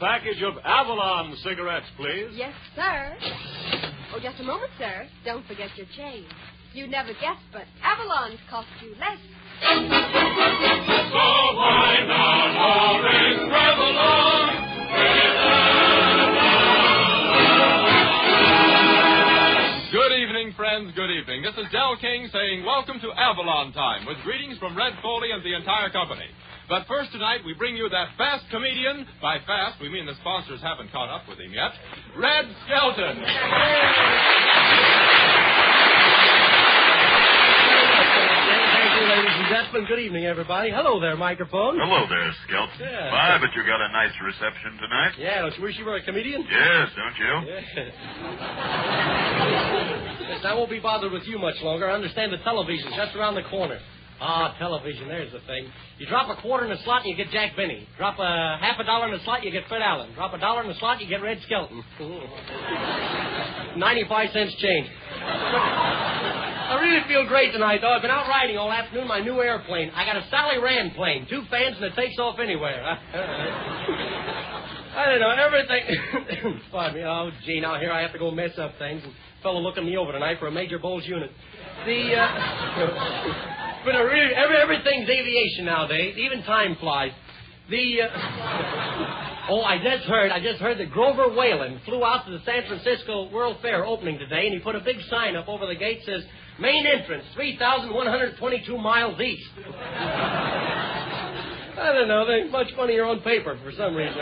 package of Avalon cigarettes, please. Yes, sir. Oh, just a moment, sir. Don't forget your change. You'd never guess, but Avalon's cost you less. So why not always travel on Good evening, friends. Good evening. This is Del King saying welcome to Avalon Time with greetings from Red Foley and the entire company. But first tonight, we bring you that fast comedian. By fast, we mean the sponsors haven't caught up with him yet. Red Skelton. Thank you, ladies and gentlemen. Good evening, everybody. Hello there, microphone. Hello there, Skelton. Yeah. My, but you got a nice reception tonight. Yeah, don't you wish you were a comedian? Yes, don't you? Yes. Yes, I won't be bothered with you much longer. I understand the television's just around the corner. Ah, television, there's the thing. You drop a quarter in the slot and you get Jack Benny. Drop a half a dollar in the slot, you get Fred Allen. Drop a dollar in the slot, you get Red Skelton. 95 cents change. I really feel great tonight, though. I've been out riding all afternoon my new airplane. I got a Sally Rand plane, two fans, and it takes off anywhere. I don't know, everything. Pardon me. Oh, gee, now here I have to go mess up things. And fellow looking me over tonight for a Major Bowes unit. The, uh. but every, everything's aviation nowadays. Even time flies. The, uh. Oh, I just heard, I just heard that Grover Whalen flew out to the San Francisco World Fair opening today, and he put a big sign up over the gate says, Main entrance, 3,122 miles east. I don't know. They much funnier on paper for some reason.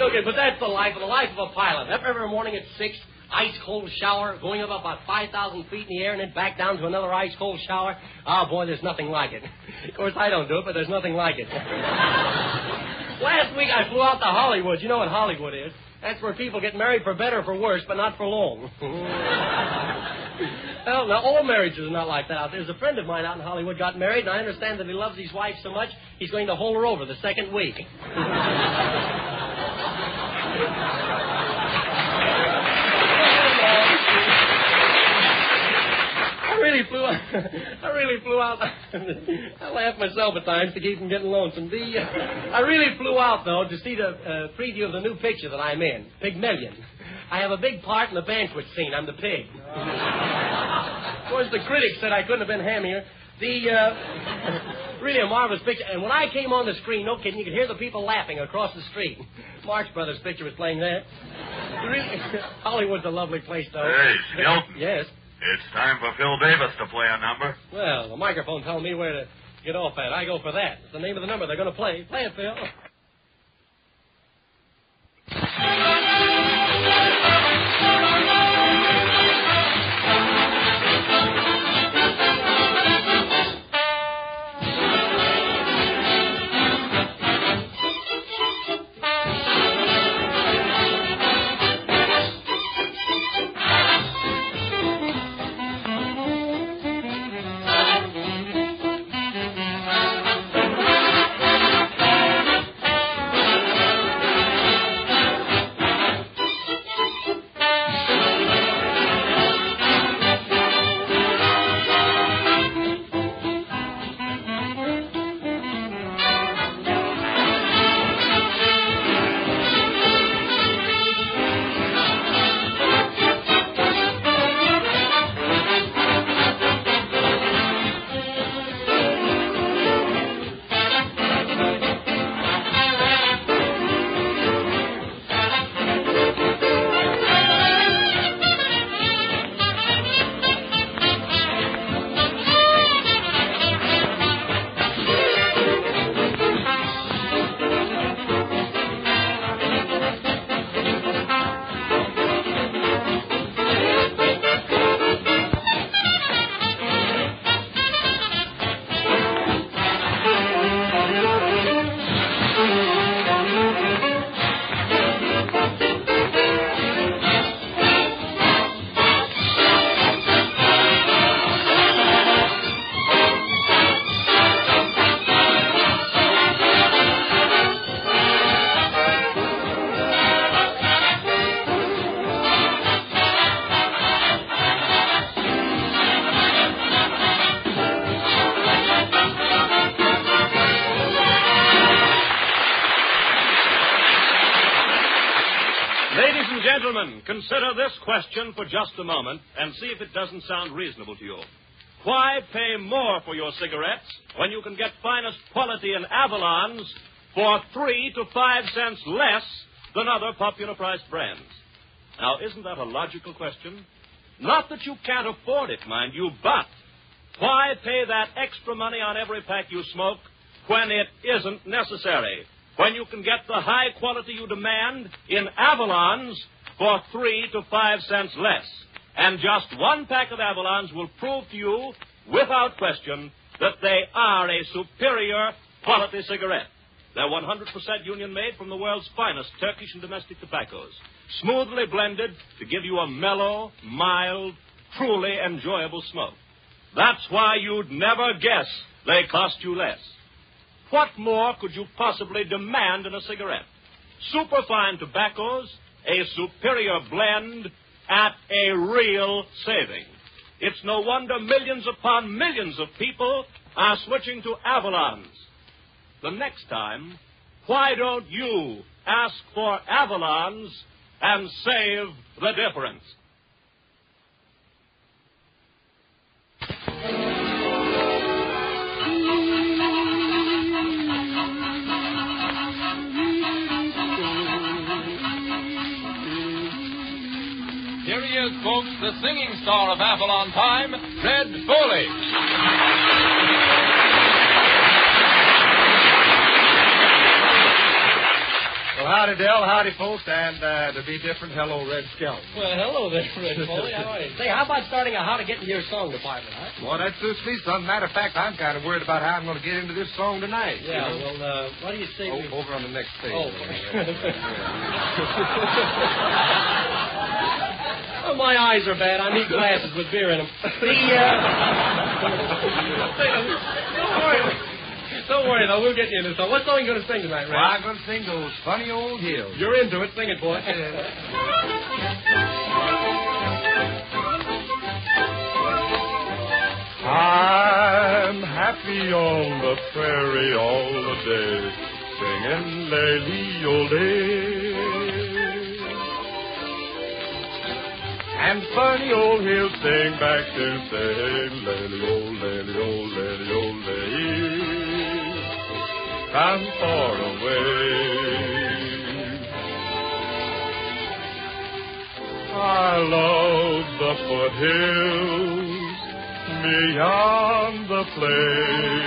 okay, but that's the life of the life of a pilot. Up every morning at six, ice cold shower, going up about five thousand feet in the air, and then back down to another ice cold shower. Ah, boy, there's nothing like it. Of course, I don't do it, but there's nothing like it. Last week I flew out to Hollywood. You know what Hollywood is? That's where people get married for better or for worse, but not for long. well, now all marriages are not like that. There's a friend of mine out in Hollywood got married, and I understand that he loves his wife so much he's going to hold her over the second week. I really flew out. I really flew out. I laugh myself at times to keep from getting lonesome. The, uh, I really flew out, though, to see the uh, preview of the new picture that I'm in, Pygmalion. I have a big part in the banquet scene. I'm the pig. of course, the critics said I couldn't have been hammier. The, uh, really a marvelous picture. And when I came on the screen, no kidding, you could hear the people laughing across the street. Marx Brothers picture was playing there. Really, Hollywood's a lovely place, though. Hey, Skelton. Yes. It's time for Phil Davis to play a number. Well, the microphone telling me where to get off at. I go for that. It's the name of the number they're going to play. Play it, Phil. Consider this question for just a moment and see if it doesn't sound reasonable to you. Why pay more for your cigarettes when you can get finest quality in Avalons for three to five cents less than other popular priced brands? Now, isn't that a logical question? Not that you can't afford it, mind you, but why pay that extra money on every pack you smoke when it isn't necessary? When you can get the high quality you demand in Avalons for three to five cents less. And just one pack of Avalons will prove to you, without question, that they are a superior quality cigarette. They're 100% union made from the world's finest Turkish and domestic tobaccos, smoothly blended to give you a mellow, mild, truly enjoyable smoke. That's why you'd never guess they cost you less. What more could you possibly demand in a cigarette? Superfine tobaccos, a superior blend at a real saving. It's no wonder millions upon millions of people are switching to Avalons. The next time, why don't you ask for Avalons and save the difference? Is, folks, the singing star of Avalon Time, Red Foley. Well, howdy, Del. Howdy, folks. And uh, to be different, hello, Red Skeleton. Well, hello there, Red Foley. How are you? Say, how about starting a how to get into your song department, huh? Well, that suits me, son. Matter of fact, I'm kind of worried about how I'm going to get into this song tonight. you Yeah, know? well, uh, what do you say Oh, we... over on the next page. Oh. oh, my eyes are bad. I need glasses with beer in them. The, uh... don't worry. Don't worry, though. We'll get you in this song. What song are you going to sing tonight, Well, I'm going to sing those funny old hills. You're into it. Sing it, boy. I'm happy on the prairie all the day, singing Lady Day. And funny old he'll sing back to say, Lady old, lady old, lady old, lady, come far away. I love the foothills beyond the plain.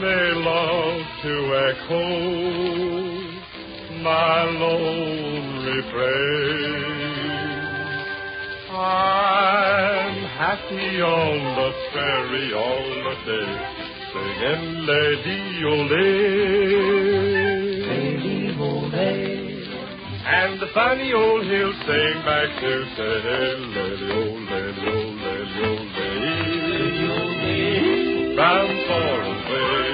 They love to echo my lonely praise. I'm happy on the prairie all the day, singing Lady Ole. Lady Ole. And the funny old hill sing back to say, Lady Ole, Lady Ole, Lady Ole, Lady Ole, round far away.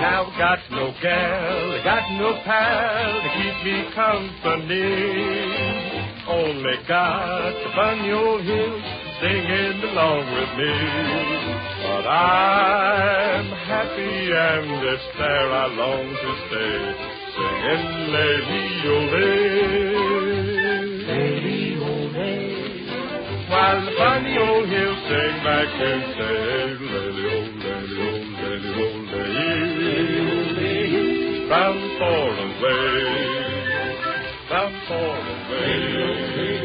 Now got no gal, got no pal to keep me company. Only got the funny old hill singing along with me. But I'm happy and it's there I long to stay. Singing Lady Ole. Lady Ole. While the funny old hill sing back and say, Lady Ole, Lady Ole, Lady Ole, Lady Round far away, round far away. Praise your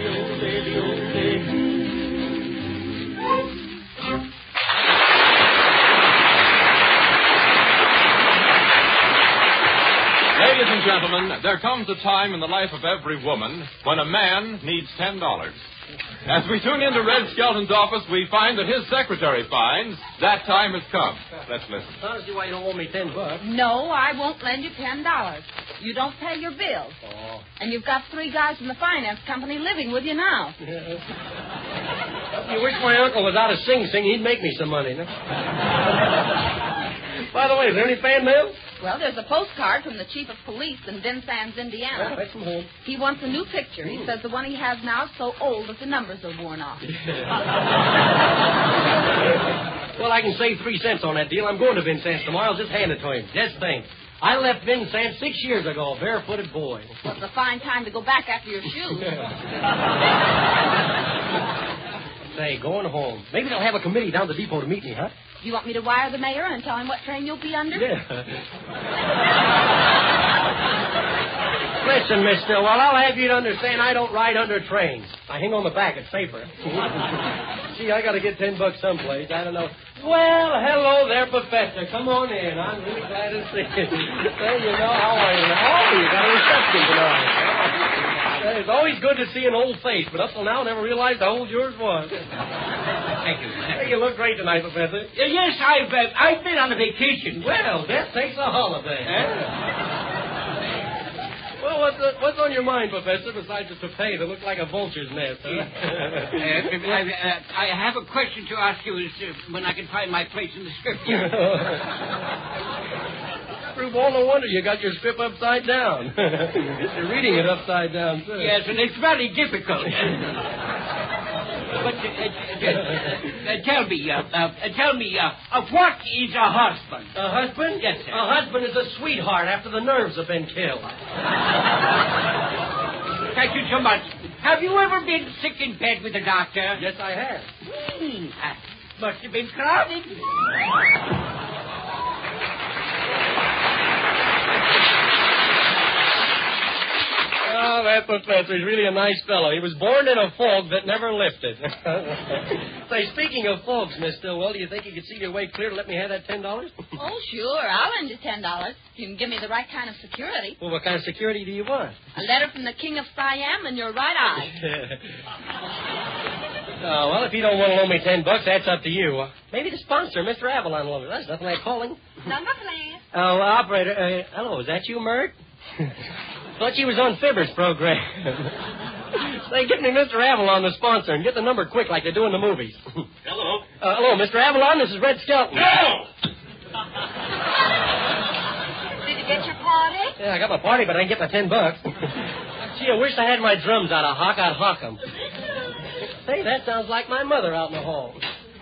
Ladies and gentlemen, there comes a time in the life of every woman when a man needs ten dollars. As we tune into Red Skelton's office, we find that his secretary finds that time has come. Let's listen. I don't why you don't owe me ten bucks. No, I won't lend you ten dollars. You don't pay your bills. Oh. And you've got three guys from the finance company living with you now. You wish my uncle was out of Sing Sing, he'd make me some money. No? By the way, is there any fan mail? Well, there's a postcard from the chief of police in Vincennes, Indiana. Right from home. He wants a new picture. He says the one he has now is so old that the numbers are worn off. Well, I can save three cents on that deal. I'm going to Vincennes tomorrow. I'll just hand it to him. Just think. I left Vincennes six years ago, barefooted boy. Well, it's a fine time to go back after your shoes. Say, going home. Maybe they'll have a committee down the depot to meet me, huh? You want me to wire the mayor and tell him what train you'll be under? Yeah. Listen, Miss Stillwell, I'll have you to understand I don't ride under trains. I hang on the back, it's safer. Gee, I gotta get ten bucks someplace. I don't know. Well, hello there, Professor. Come on in. I'm really glad to see you. Well, you know, how are you? Oh, you got a reception tonight. Well, It's always good to see an old face, but up till now, I never realized how old yours was. Thank you. Hey, you look great tonight, Professor. Uh, yes, I've uh, I've been on a vacation. Well, that takes a holiday. Well, what's, uh, what's on your mind, Professor, besides the toupee that looks like a vulture's nest? Huh? Uh, I, uh, I have a question to ask you to when I can find my place in the script. here. Screwball, no wonder you got your script upside down. You're reading it upside down, too. yes, and it's very difficult. but uh, uh, uh, uh, tell me, uh, uh, tell me, what is a husband? A husband? Yes, sir. A husband is a sweetheart after the nerves have been killed. Thank you so much. Have you ever been sick in bed with a doctor? Yes, I have. Hmm, must have been crowded. Oh, that professor is really a nice fellow. He was born in a fog that never lifted. Say, speaking of fogs, Miss Stillwell, do you think you could see your way clear to let me have that ten dollars? Oh, sure. I'll lend you ten dollars. if You can give me the right kind of security. well, what kind of security do you want? A letter from the king of Siam and your right eye. oh, well, if you don't want to loan me ten bucks, that's up to you. Maybe the sponsor, Mr. Avalon, will. loan That's nothing like calling. Number, please. Oh, operator. Uh, hello, is that you, Myrt? Thought you was on Fibber's program. Say, get me Mr. Avalon, the sponsor, and get the number quick like they do in the movies. Hello? Uh, hello, Mr. Avalon. This is Red Skelton. No! Did you get your party? Yeah, I got my party, but I didn't get my ten bucks. Gee, I wish I had my drums out of hock. I'd hock 'em. Say, that sounds like my mother out in the hall.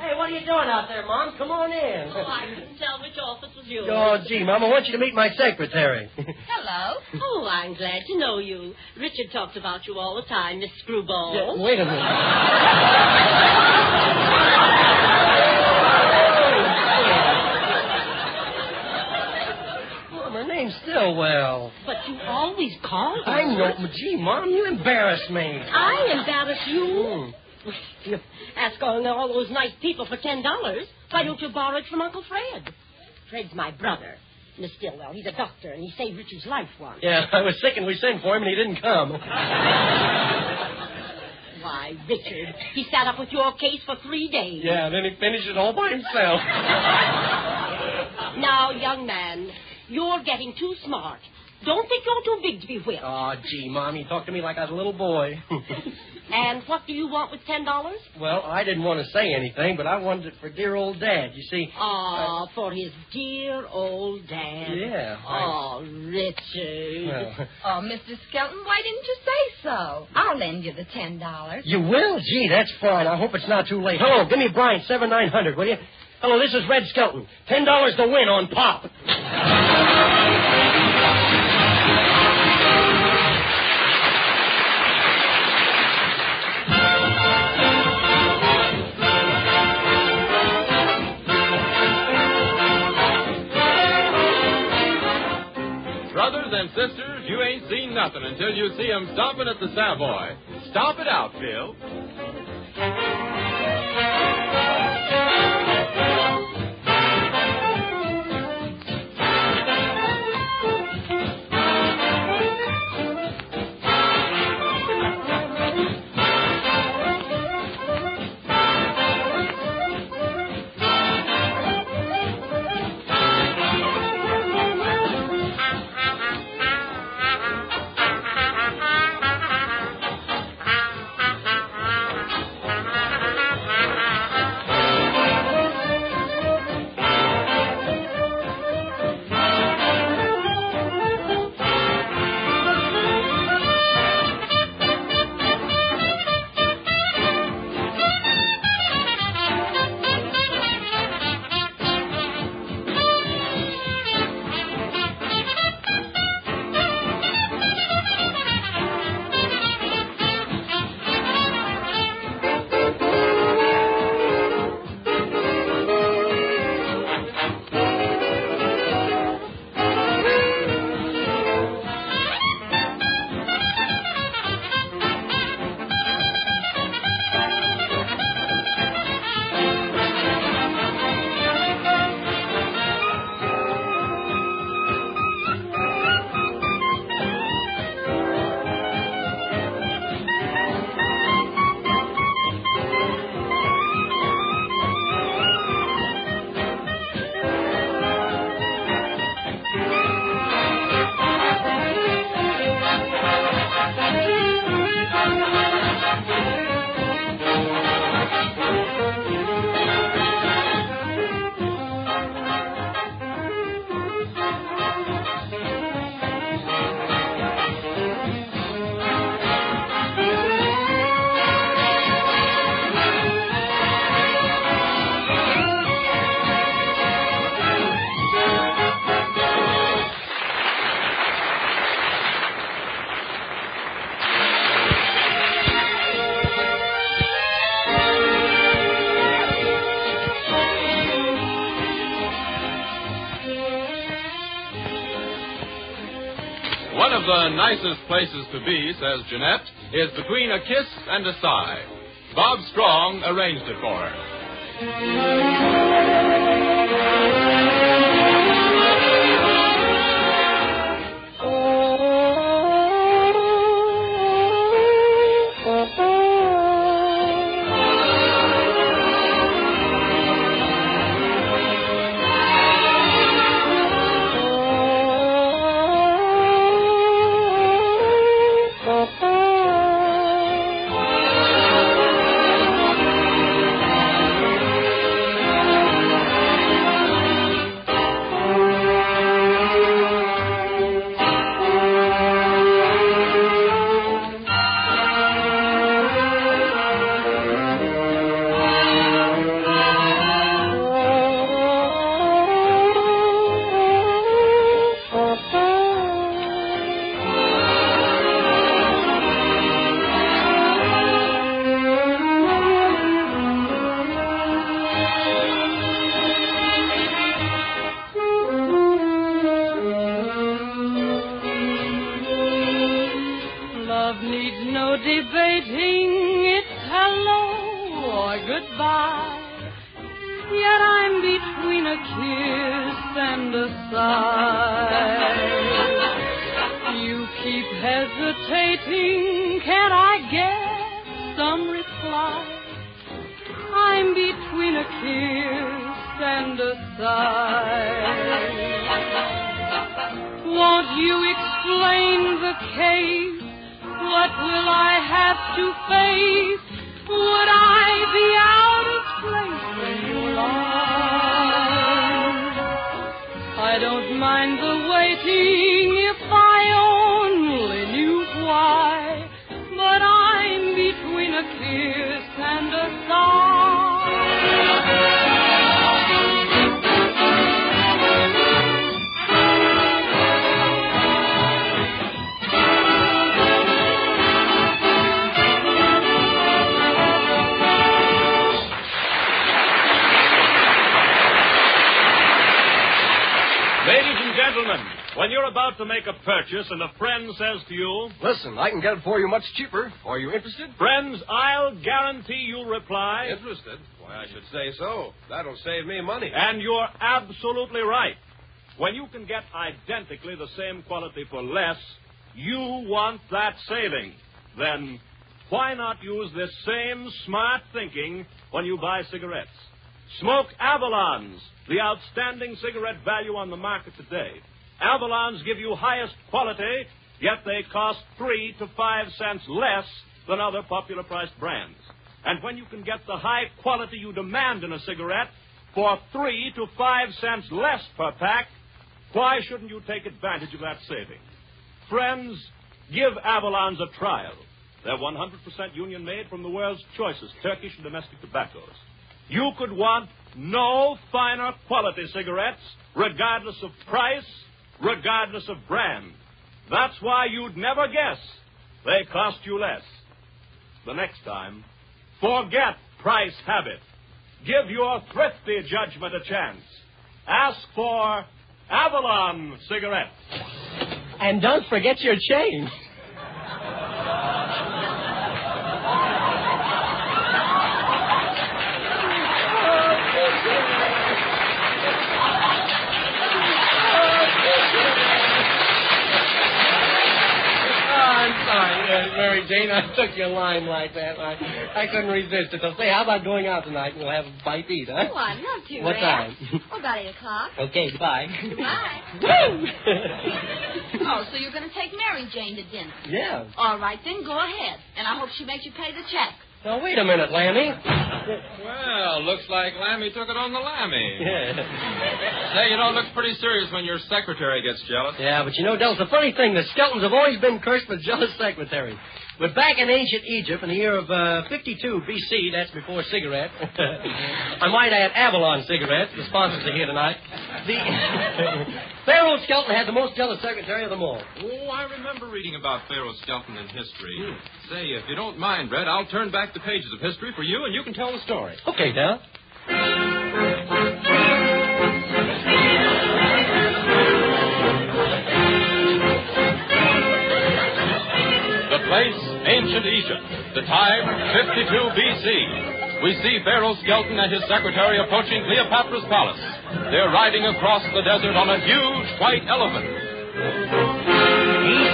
Hey, what are you doing out there, Mom? Come on in. Oh, I couldn't tell which office was yours. Oh, gee, Mom, I want you to meet my secretary. Hello. Oh, I'm glad to know you. Richard talks about you all the time, Miss Screwball. Yeah, wait a minute. Mom, her name's Stillwell. But you always call her. I know. Gee, Mom, you embarrass me. I embarrass you. Hmm. You ask all, all those nice people for ten dollars. Why don't you borrow it from Uncle Fred? Fred's my brother, Miss Stillwell. He's a doctor, and he saved Richard's life once. Yeah, I was sick and we sent for him and he didn't come. Why, Richard, he sat up with your case for three days. Yeah, and then he finished it all by himself. Now, young man, you're getting too smart. Don't think you're too big to be whipped. Oh, gee, Mom, you talked to me like I was a little boy. And what do you want with ten dollars? well, I didn't want to say anything, but I wanted it for dear old Dad. You see. Oh, for his dear old dad. Yeah, I- Oh, Richard. Well, Oh, Mr. Skelton, why didn't you say so? I'll lend you the ten dollars. you will? Gee, that's fine. I hope it's not too late. Hello, give me Brian, seven nine hundred, will you? Hello, this is Red Skelton. Ten dollars to win on pop. Brothers and sisters, you ain't seen nothing until you see 'em stopping at the Savoy. Stop it out, Phil. Places to be, says Jeanette, is between a kiss and a sigh. Bob Strong arranged it for her. A purchase and a friend says to you, Listen, I can get it for you much cheaper. Are you interested? Friends, I'll guarantee you'll reply. Interested? Why, I should say so. That'll save me money. And you're absolutely right. When you can get identically the same quality for less, you want that saving. Then why not use this same smart thinking when you buy cigarettes? Smoke Avalons, the outstanding cigarette value on the market today. Avalons give you highest quality, yet they cost three to five cents less than other popular priced brands. And when you can get the high quality you demand in a cigarette for three to five cents less per pack, why shouldn't you take advantage of that saving? Friends, give Avalons a trial. They're 100% union made from the world's choicest Turkish and domestic tobaccos. You could want no finer quality cigarettes, regardless of price, regardless of brand. That's why you'd never guess they cost you less. The next time, forget price habit. Give your thrifty judgment a chance. Ask for Avalon cigarettes. And don't forget your change. Mary Jane. I took your line like that. I, I couldn't resist it. So say, how about going out tonight and we'll have a bite to eat, huh? Oh, I'd love to. What Ray. time? Oh, about 8 o'clock. Okay, goodbye. Goodbye. Woo! Oh, so you're going to take Mary Jane to dinner? yeah. All right, then go ahead. And I hope she makes you pay the check. Now, wait a minute, Lammy. Well, looks like Lammy took it on the Lammy. Yeah. Say, you know, it looks pretty serious when your secretary gets jealous. Yeah, but you know, Del, it's a funny thing. The Skeltons have always been cursed with jealous secretaries. But back in ancient Egypt, in the year of uh, 52 BC, that's before cigarette, I might add Avalon cigarettes, the sponsors are here tonight, the Pharaoh Skelton had the most jealous secretary of them all. Oh, I remember reading about Pharaoh Skelton in history. Say, if you don't mind, Red, I'll turn back the pages of history for you, and you can tell the story. Okay, Del. Time 52 BC. We see Pharaoh Skelton and his secretary approaching Cleopatra's palace. They're riding across the desert on a huge white elephant.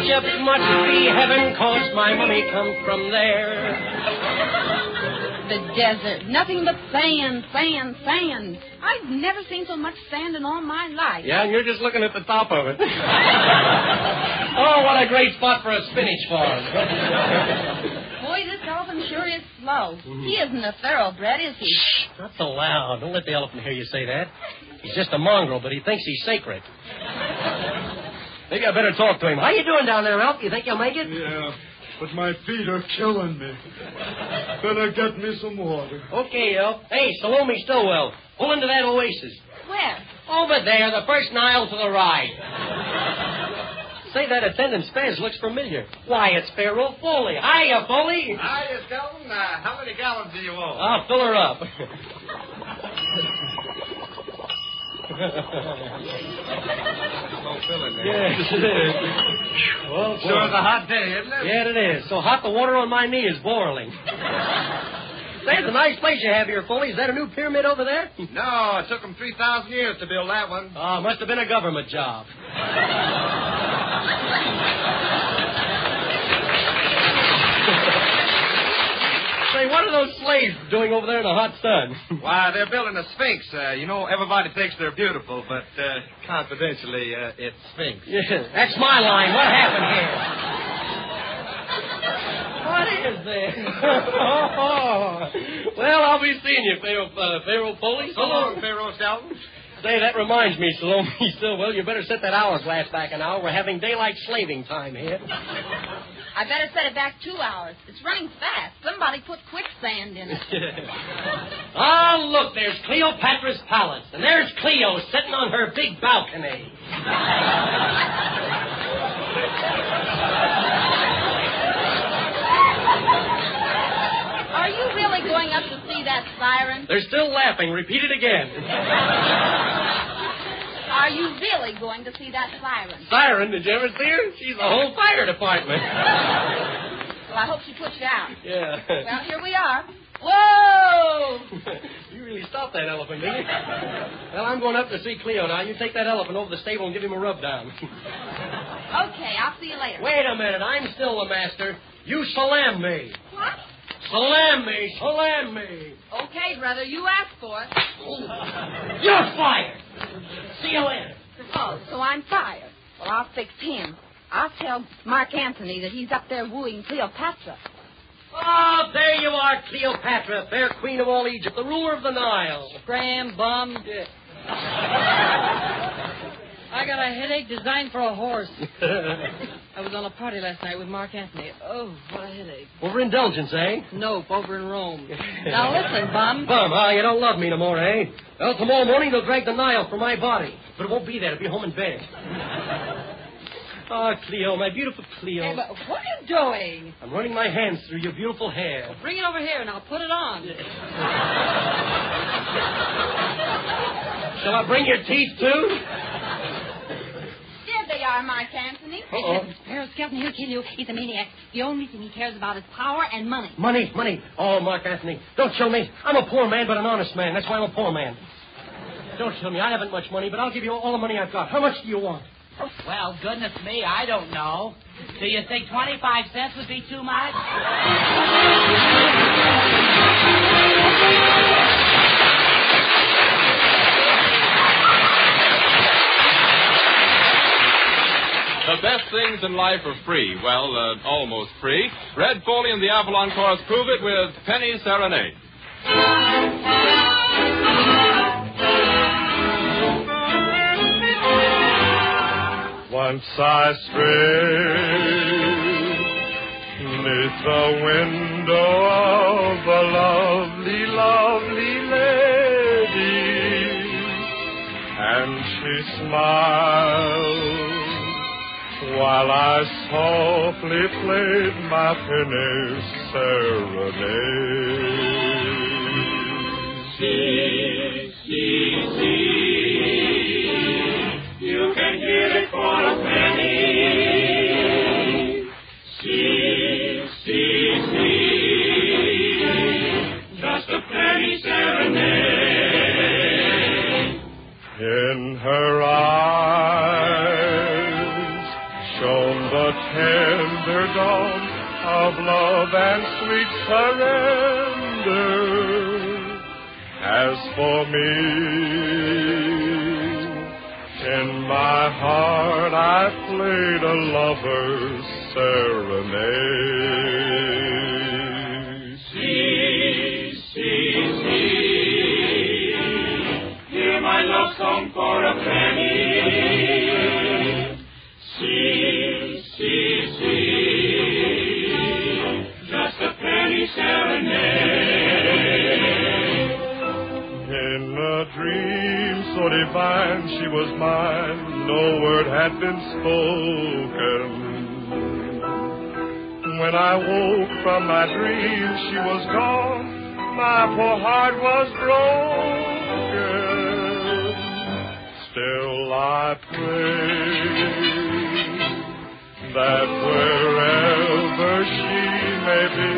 Egypt must be heaven, cause my money comes from there. The desert. Nothing but sand, sand, sand. I've never seen so much sand in all my life. Yeah, and you're just looking at the top of it. oh, what a great spot for a spinach farm. Boy, this elephant sure is slow. He isn't a thoroughbred, is he? Not so loud. Don't let the elephant hear you say that. He's just a mongrel, but he thinks he's sacred. Maybe I better talk to him. How you doing down there, Ralph? You think you'll make it? Yeah, but my feet are killing me. Better get me some water. Okay, Elf. Hey, Salome Stillwell, pull into that oasis. Where? Over there, the first Nile to the right. Say, that attendant Spaz looks familiar. Why, it's Pharaoh Foley. Hiya, Foley. Hiya, Skelton. Uh, how many gallons do you owe? I'll fill her up. yes, it is. Well, Sure is a hot day, isn't it? Yeah, it is. So hot the water on my knee is boiling. Say, it's a nice place you have here, Foley. Is that a new pyramid over there? No, it took them 3,000 years to build that one. Oh, must have been a government job. Say, what are those slaves doing over there in the hot sun? Why, they're building a Sphinx. Uh, you know, everybody thinks they're beautiful, but uh, confidentially, uh, it's Sphinx. Yeah, that's my line. What happened here? What is this? oh, well, I'll be seeing you, Pharaoh, uh, Pharaoh Foley. So long, Pharaoh Skelton. Say, that reminds me, Salome Stillwell, you still well? You better set that hourglass back an hour. We're having daylight slaving time here. I better set it back two hours. It's running fast. Somebody put quicksand in it. Ah, look, there's Cleopatra's palace, and there's Cleo sitting on her big balcony. Are you really going up to see that siren? They're still laughing. Repeat it again. Are you really going to see that siren? Siren, did you ever see her? She's the whole fire department. Well, I hope she puts you out. Yeah. Well, here we are. Whoa! you really stopped that elephant, didn't you? Well, I'm going up to see Cleo now. You take that elephant over to the stable and give him a rub down. Okay, I'll see you later. Wait a minute. I'm still the master. You salam me. What? Salam me. Salam me. Okay, brother, you asked for it. You're fired. See you later. Oh, so I'm fired. Well, I'll fix him. I'll tell Mark Anthony that he's up there wooing Cleopatra. Oh, there you are, Cleopatra, fair queen of all Egypt, the ruler of the Nile. Scram bum. I got a headache designed for a horse. I was on a party last night with Mark Anthony. Oh, what a headache. Overindulgence, eh? Nope, over in Rome. Now listen, bum. Bum, ah, you don't love me no more, eh? Well, tomorrow morning they'll drag the Nile from my body. But it won't be there. It'll be home in bed. Ah, Cleo, my beautiful Cleo. Hey, but what are you doing? I'm running my hands through your beautiful hair. Bring it over here and I'll put it on. Shall I bring your teeth, too? There they are, Mark Anthony. Uh-oh. Pharaoh Skelton, he'll kill you. He's a maniac. The only thing he cares about is power and money. Money, money. Oh, Mark Anthony, don't kill me. I'm a poor man, but an honest man. That's why I'm a poor man. Don't kill me. I haven't much money, but I'll give you all the money I've got. How much do you want? Well, goodness me, I don't know. Do you think 25 cents would be too much? The best things in life are free. Well, uh, almost free. Red Foley and the Avalon Chorus prove it with Penny Serenade. Once I strayed neath the window of a lovely, lovely lady, and she smiled while I softly played my penny serenade. See, see, see. You can hear it for surrender. As for me, in my heart I played a lover's serenade. Divine she was mine, no word had been spoken. When I woke from my dream, she was gone. My poor heart was broken. Still I pray that wherever she may be,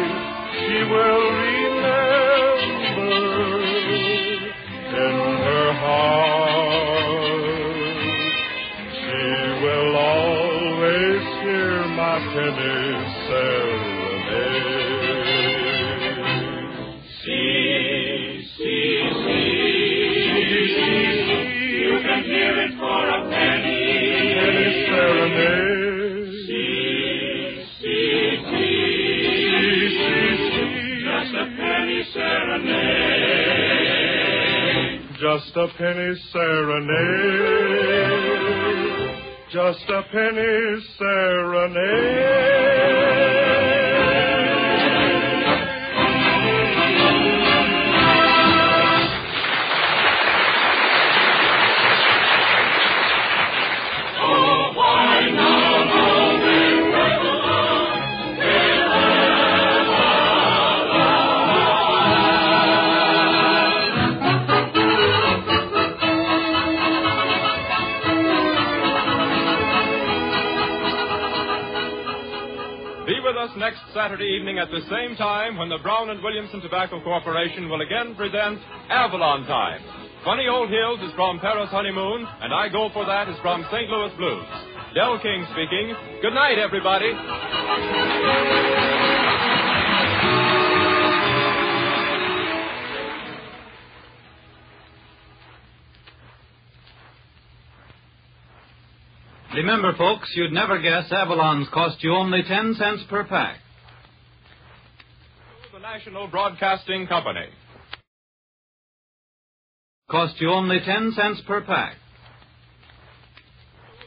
she will penny serenade. Just a penny serenade. Saturday evening at the same time when the Brown and Williamson Tobacco Corporation will again present Avalon Time. Funny Old Hills is from Paris Honeymoon, and I Go For That is from St. Louis Blues. Del King speaking. Good night, everybody. Remember, folks, you'd never guess Avalon's cost you only 10 cents per pack. National Broadcasting Company. Cost you only 10 cents per pack.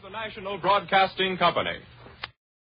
The National Broadcasting Company.